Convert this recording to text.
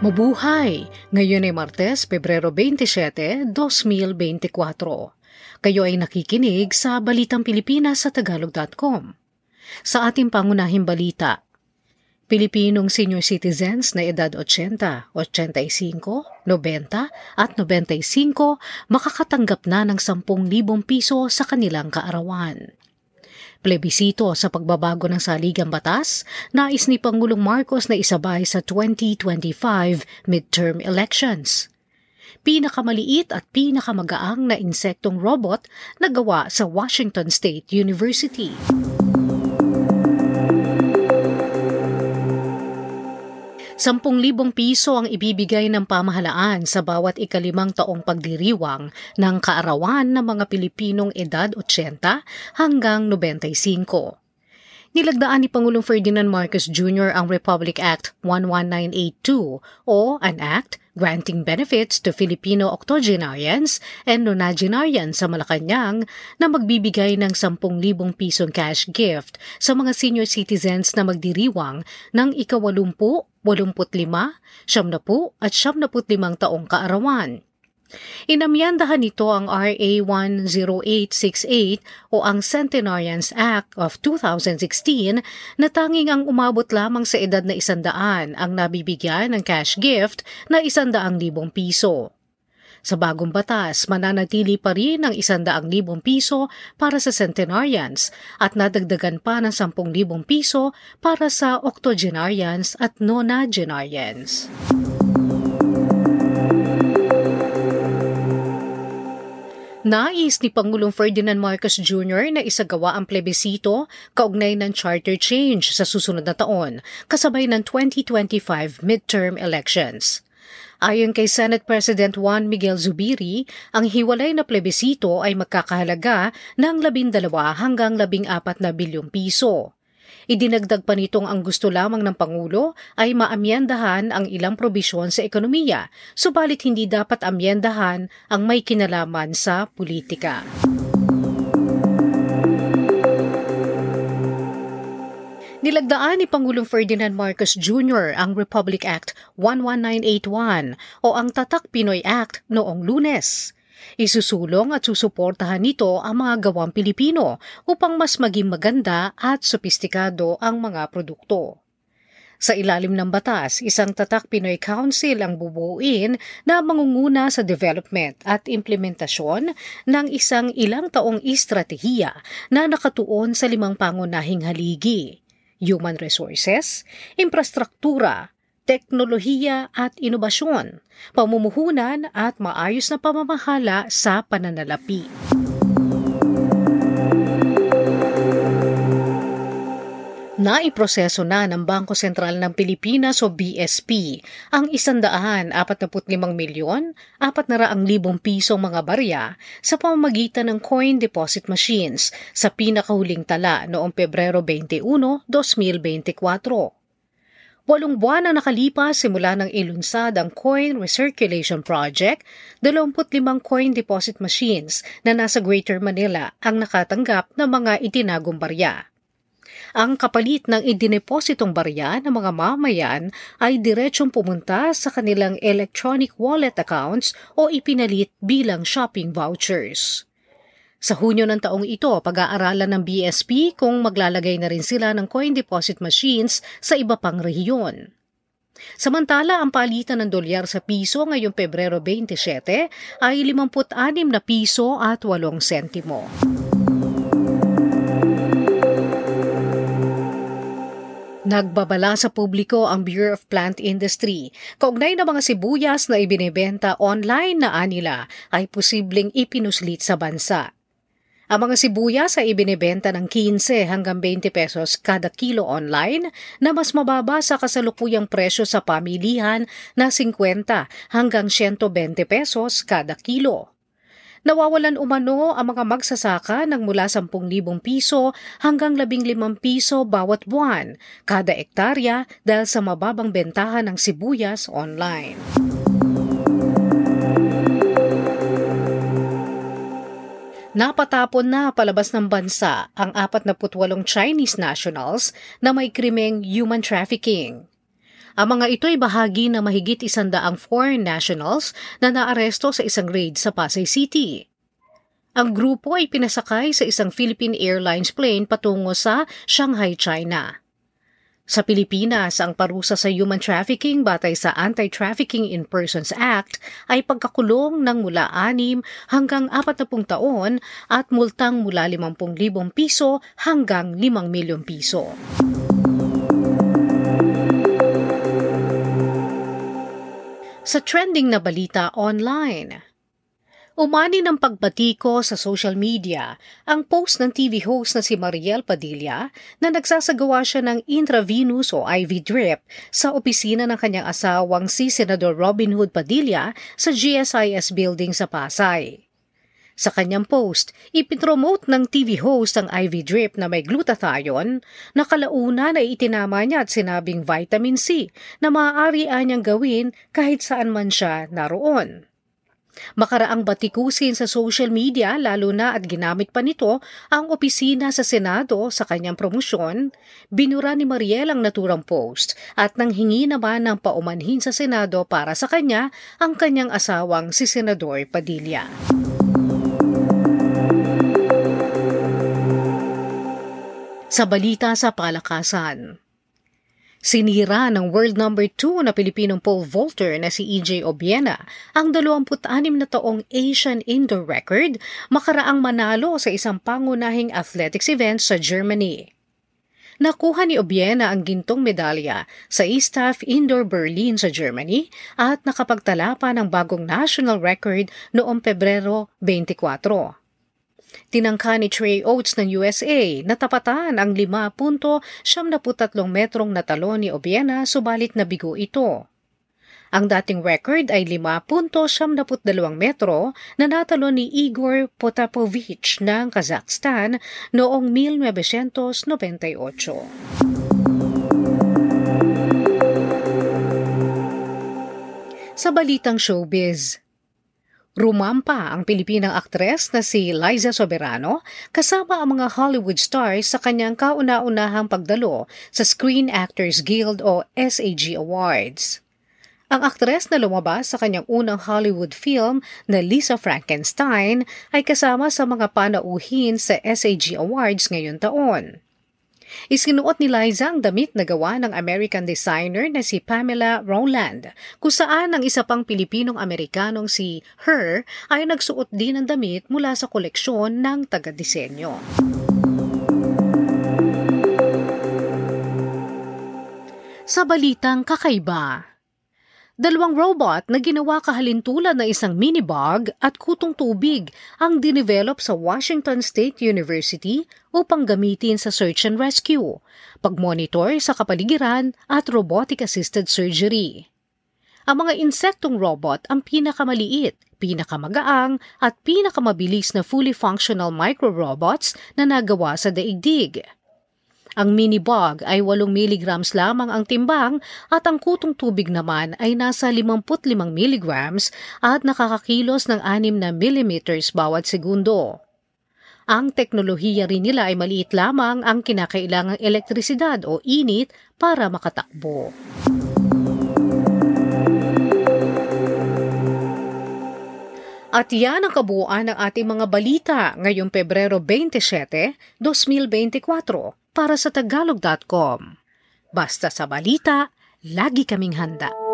Mabuhay! Ngayon ay Martes, Pebrero 27, 2024. Kayo ay nakikinig sa Balitang Pilipinas sa Tagalog.com. Sa ating pangunahing balita, Pilipinong senior citizens na edad 80, 85, 90 at 95 makakatanggap na ng 10,000 piso sa kanilang kaarawan plebisito sa pagbabago ng saligang batas, nais ni Pangulong Marcos na isabay sa 2025 midterm elections. Pinakamaliit at pinakamagaang na insektong robot na gawa sa Washington State University. 10,000 piso ang ibibigay ng pamahalaan sa bawat ikalimang taong pagdiriwang ng kaarawan ng mga Pilipinong edad 80 hanggang 95. Nilagdaan ni Pangulong Ferdinand Marcos Jr. ang Republic Act 11982 o an act granting benefits to Filipino octogenarians and nonagenarians sa Malacanang na magbibigay ng 10,000 pisong cash gift sa mga senior citizens na magdiriwang ng ikawalumpu, walumputlima, siyamnapu at siyamnaputlimang taong kaarawan. Inamyandahan nito ang RA 10868 o ang Centenarians Act of 2016 na tanging ang umabot lamang sa edad na isandaan ang nabibigyan ng cash gift na isandaang libong piso. Sa bagong batas, mananatili pa rin ang isandaang libong piso para sa centenarians at nadagdagan pa ng sampung libong piso para sa octogenarians at nonagenarians. Nais ni Pangulong Ferdinand Marcos Jr. na isagawa ang plebisito kaugnay ng charter change sa susunod na taon, kasabay ng 2025 midterm elections. Ayon kay Senate President Juan Miguel Zubiri, ang hiwalay na plebisito ay magkakahalaga ng 12 hanggang 14 na bilyong piso. Idinagdag pa nitong ang gusto lamang ng Pangulo ay maamyendahan ang ilang probisyon sa ekonomiya, subalit hindi dapat amyendahan ang may kinalaman sa politika. Nilagdaan ni Pangulong Ferdinand Marcos Jr. ang Republic Act 11981 o ang Tatak Pinoy Act noong lunes. Isusulong at susuportahan nito ang mga gawang Pilipino upang mas maging maganda at sopistikado ang mga produkto. Sa ilalim ng batas, isang tatak Pinoy Council ang bubuuin na mangunguna sa development at implementasyon ng isang ilang taong estratehiya na nakatuon sa limang pangunahing haligi. Human resources, infrastruktura, teknolohiya at inobasyon, pamumuhunan at maayos na pamamahala sa pananalapi. Naiproseso na ng Bangko Sentral ng Pilipinas o BSP ang 145 milyon 400 libong pisong mga barya sa pamamagitan ng coin deposit machines sa pinakahuling tala noong Pebrero 21, 2024. Walong buwan na nakalipas simula ng ilunsad ang Coin Recirculation Project, 25 coin deposit machines na nasa Greater Manila ang nakatanggap ng mga itinagong barya. Ang kapalit ng idinepositong barya ng mga mamayan ay diretsyong pumunta sa kanilang electronic wallet accounts o ipinalit bilang shopping vouchers. Sa Hunyo ng taong ito, pag-aaralan ng BSP kung maglalagay na rin sila ng coin deposit machines sa iba pang rehiyon. Samantala, ang palitan ng dolyar sa piso ngayong Pebrero 27 ay 56 na piso at 8 sentimo. Nagbabala sa publiko ang Bureau of Plant Industry. Kaugnay ng mga sibuyas na ibinebenta online na anila ay posibleng ipinuslit sa bansa. Ang mga sibuyas ay ibinebenta ng 15 hanggang 20 pesos kada kilo online na mas mababa sa kasalukuyang presyo sa pamilihan na 50 hanggang 120 pesos kada kilo. Nawawalan umano ang mga magsasaka ng mula 10,000 piso hanggang 15 piso bawat buwan kada ektarya dahil sa mababang bentahan ng sibuyas online. Napatapon na palabas ng bansa ang 48 Chinese nationals na may krimeng human trafficking. Ang mga ito ay bahagi ng mahigit isandaang foreign nationals na naaresto sa isang raid sa Pasay City. Ang grupo ay pinasakay sa isang Philippine Airlines plane patungo sa Shanghai, China. Sa Pilipinas, ang parusa sa human trafficking batay sa Anti-Trafficking in Persons Act ay pagkakulong ng mula 6 hanggang 40 taon at multang mula 50,000 piso hanggang 5 milyong piso. Sa trending na balita online, Umani ng pagbatiko sa social media ang post ng TV host na si Mariel Padilla na nagsasagawa siya ng intravenous o IV drip sa opisina ng kanyang asawang si Senador Robin Hood Padilla sa GSIS building sa Pasay. Sa kanyang post, ipitromote ng TV host ang IV drip na may glutathione na kalauna na itinama niya at sinabing vitamin C na maaari niyang gawin kahit saan man siya naroon. Makaraang batikusin sa social media lalo na at ginamit pa nito ang opisina sa Senado sa kanyang promosyon, binura ni Mariel ang naturang post at nang hingi naman ng paumanhin sa Senado para sa kanya ang kanyang asawang si Senador Padilla. Sa balita sa palakasan, Sinira ng world number 2 na Pilipinong pole vaulter na si EJ Obiena ang 26 na taong Asian indoor record makaraang manalo sa isang pangunahing athletics event sa Germany. Nakuha ni Obiena ang gintong medalya sa ISTAF Indoor Berlin sa Germany at nakapagtala pa ng bagong national record noong Pebrero 24. Tinangka ni Trey Oates ng USA na tapatan ang 5.73 metrong natalo ni Obiena subalit nabigo ito. Ang dating record ay 5.72 metro na natalo ni Igor Potapovich ng Kazakhstan noong 1998. Sa balitang showbiz, Rumampa ang Pilipinang aktres na si Liza Soberano kasama ang mga Hollywood stars sa kanyang kauna-unahang pagdalo sa Screen Actors Guild o SAG Awards. Ang aktres na lumabas sa kanyang unang Hollywood film na Lisa Frankenstein ay kasama sa mga panauhin sa SAG Awards ngayon taon. Isinuot ni Liza ang damit na gawa ng American designer na si Pamela Rowland, kung saan ang isa pang Pilipinong-Amerikanong si Her ay nagsuot din ng damit mula sa koleksyon ng taga-disenyo. Sa balitang kakaiba, Dalawang robot na ginawa kahalintulad na isang mini-bug at kutong tubig ang dinevelop sa Washington State University upang gamitin sa search and rescue, pagmonitor sa kapaligiran at robotic-assisted surgery. Ang mga insektong robot ang pinakamaliit, pinakamagaang at pinakamabilis na fully functional micro-robots na nagawa sa daigdig. Ang mini bog ay 8 mg lamang ang timbang at ang kutong tubig naman ay nasa 55 mg at nakakakilos ng 6 na mm bawat segundo. Ang teknolohiya rin nila ay maliit lamang ang kinakailangang elektrisidad o init para makatakbo. At yan ang kabuuan ng ating mga balita ngayong Pebrero 27, 2024 para sa tagalog.com. Basta sa balita, lagi kaming handa.